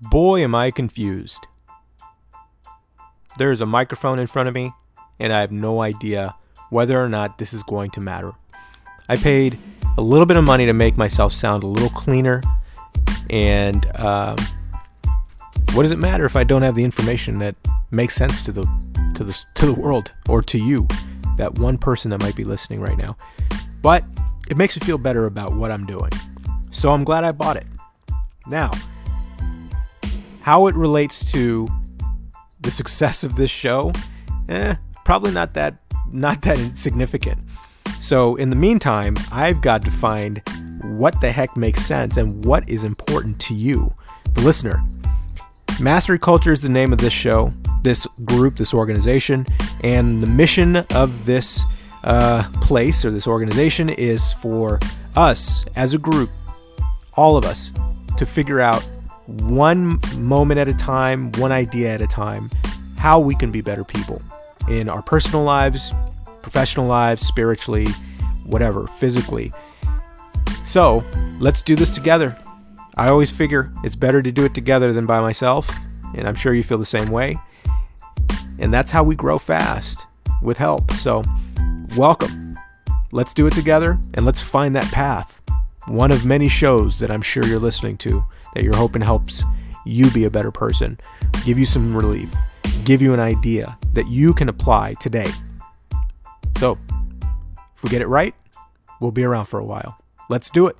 Boy, am I confused. There's a microphone in front of me, and I have no idea whether or not this is going to matter. I paid a little bit of money to make myself sound a little cleaner, and um, what does it matter if I don't have the information that makes sense to the to the to the world or to you, that one person that might be listening right now? But it makes me feel better about what I'm doing, so I'm glad I bought it. Now, how it relates to the success of this show, eh, probably not that not that significant. So in the meantime, I've got to find what the heck makes sense and what is important to you, the listener. Mastery Culture is the name of this show, this group, this organization, and the mission of this uh, place or this organization is for us as a group, all of us, to figure out one moment at a time, one idea at a time, how we can be better people in our personal lives, professional lives, spiritually, whatever, physically. So let's do this together. I always figure it's better to do it together than by myself, and I'm sure you feel the same way. And that's how we grow fast with help. So, welcome. Let's do it together and let's find that path. One of many shows that I'm sure you're listening to that you're hoping helps you be a better person, give you some relief, give you an idea that you can apply today. So, if we get it right, we'll be around for a while. Let's do it.